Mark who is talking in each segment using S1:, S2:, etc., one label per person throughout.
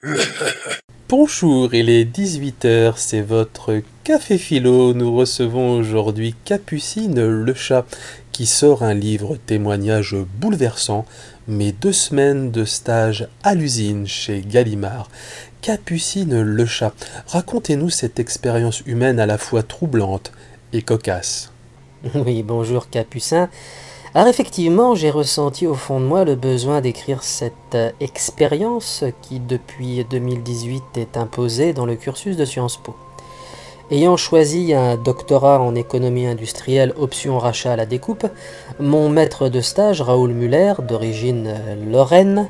S1: Bonjour, il est 18h, c'est votre Café Philo. Nous recevons aujourd'hui Capucine le chat qui sort un livre témoignage bouleversant, mes deux semaines de stage à l'usine chez Gallimard. Capucine le chat, racontez-nous cette expérience humaine à la fois troublante et cocasse.
S2: Oui, bonjour Capucin. Alors effectivement, j'ai ressenti au fond de moi le besoin d'écrire cette euh, expérience qui depuis 2018 est imposée dans le cursus de Sciences Po. Ayant choisi un doctorat en économie industrielle option rachat à la découpe, mon maître de stage, Raoul Muller, d'origine euh, lorraine,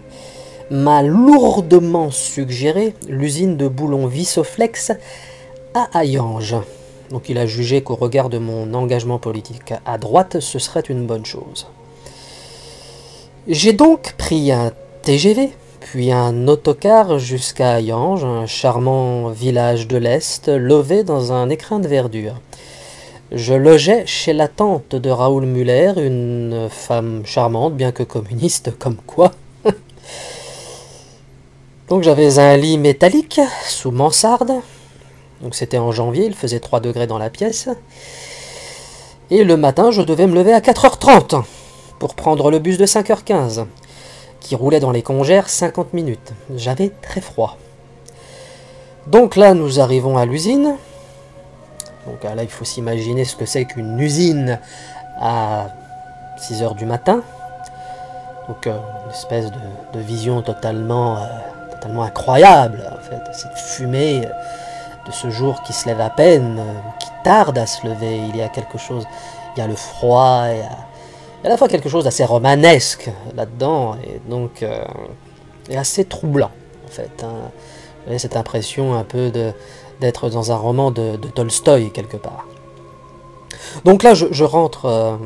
S2: m'a lourdement suggéré l'usine de boulons Vissoflex à Hayange. Donc il a jugé qu'au regard de mon engagement politique à droite, ce serait une bonne chose. J'ai donc pris un TGV, puis un autocar jusqu'à Hayange, un charmant village de l'Est, lové dans un écrin de verdure. Je logeais chez la tante de Raoul Muller, une femme charmante, bien que communiste, comme quoi. Donc j'avais un lit métallique, sous mansarde, donc c'était en janvier, il faisait 3 degrés dans la pièce. Et le matin, je devais me lever à 4h30 pour prendre le bus de 5h15, qui roulait dans les congères 50 minutes. J'avais très froid. Donc là, nous arrivons à l'usine. Donc là, il faut s'imaginer ce que c'est qu'une usine à 6h du matin. Donc euh, une espèce de, vision totalement, euh, totalement incroyable, en fait, cette fumée de ce jour qui se lève à peine, euh, qui tarde à se lever. Il y a quelque chose, il y a le froid, il y a, à la fois quelque chose d'assez romanesque là-dedans, et donc euh, assez troublant en fait. Hein. J'avais cette impression un peu d'être dans un roman de, Tolstoï quelque part. Donc là, je, rentre euh,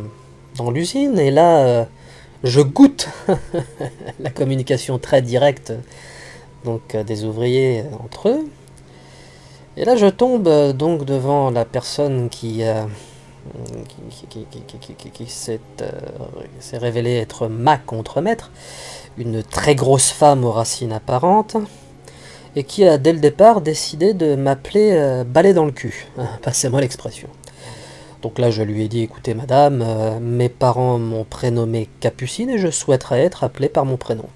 S2: dans l'usine et là, je goûte la communication très directe donc des ouvriers entre eux. Et là, je tombe euh, donc devant la personne qui, euh, qui, s'est révélée être ma contre-maître, une très grosse femme aux racines apparentes, et qui a dès le départ décidé de m'appeler euh, balai dans le cul. Passez-moi l'expression. Donc là, je lui ai dit, écoutez madame, mes parents m'ont prénommé Capucine et je souhaiterais être appelé par mon prénom.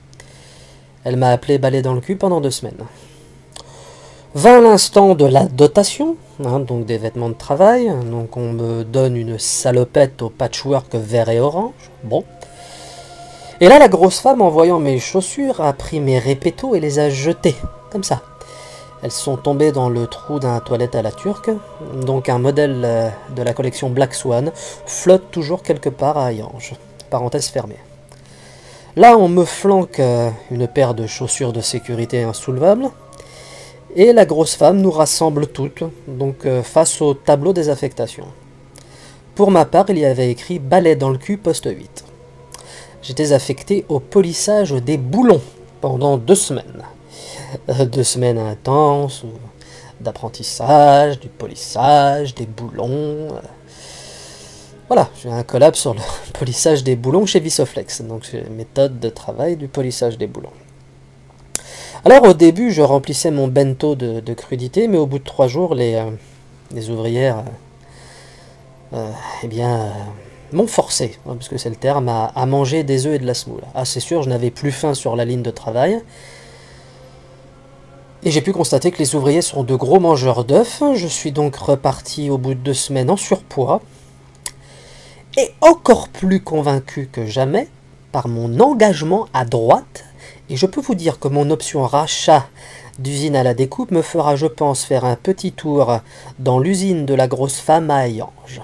S2: Elle m'a appelé balai dans le cul pendant deux semaines. Vint l'instant de la dotation, hein, donc des vêtements de travail. Donc on me donne une salopette au patchwork vert et orange. Bon. Et là, la grosse femme, en voyant mes chaussures, a pris mes répétos et les a jetées, comme ça. Elles sont tombées dans le trou d'un toilette à la turque. Donc un modèle euh, de la collection Black Swan flotte toujours quelque part à Hayange. Parenthèse fermée. Là, on me flanque euh, une paire de chaussures de sécurité insoulevables. Et la grosse femme nous rassemble toutes, donc euh, face au tableau des affectations. Pour ma part, il y avait écrit balai dans le cul poste 8. J'étais affecté au polissage des boulons pendant deux semaines. Euh, deux semaines intenses d'apprentissage, du polissage, des boulons. Voilà, j'ai un collab sur le polissage des boulons chez Visoflex, donc méthode de travail du polissage des boulons. Alors au début, je remplissais mon bento de, crudité, mais au bout de trois jours, les, euh, ouvrières euh, euh, eh bien, m'ont forcé, hein, parce que c'est le terme, à, manger des œufs et de la semoule. Ah c'est sûr, je n'avais plus faim sur la ligne de travail. Et j'ai pu constater que les ouvriers sont de gros mangeurs d'œufs. Je suis donc reparti au bout de deux semaines en surpoids. Et encore plus convaincu que jamais par mon engagement à droite et je peux vous dire que mon option rachat d'usine à la découpe me fera, je pense, faire un petit tour dans l'usine de la grosse femme à Hayange.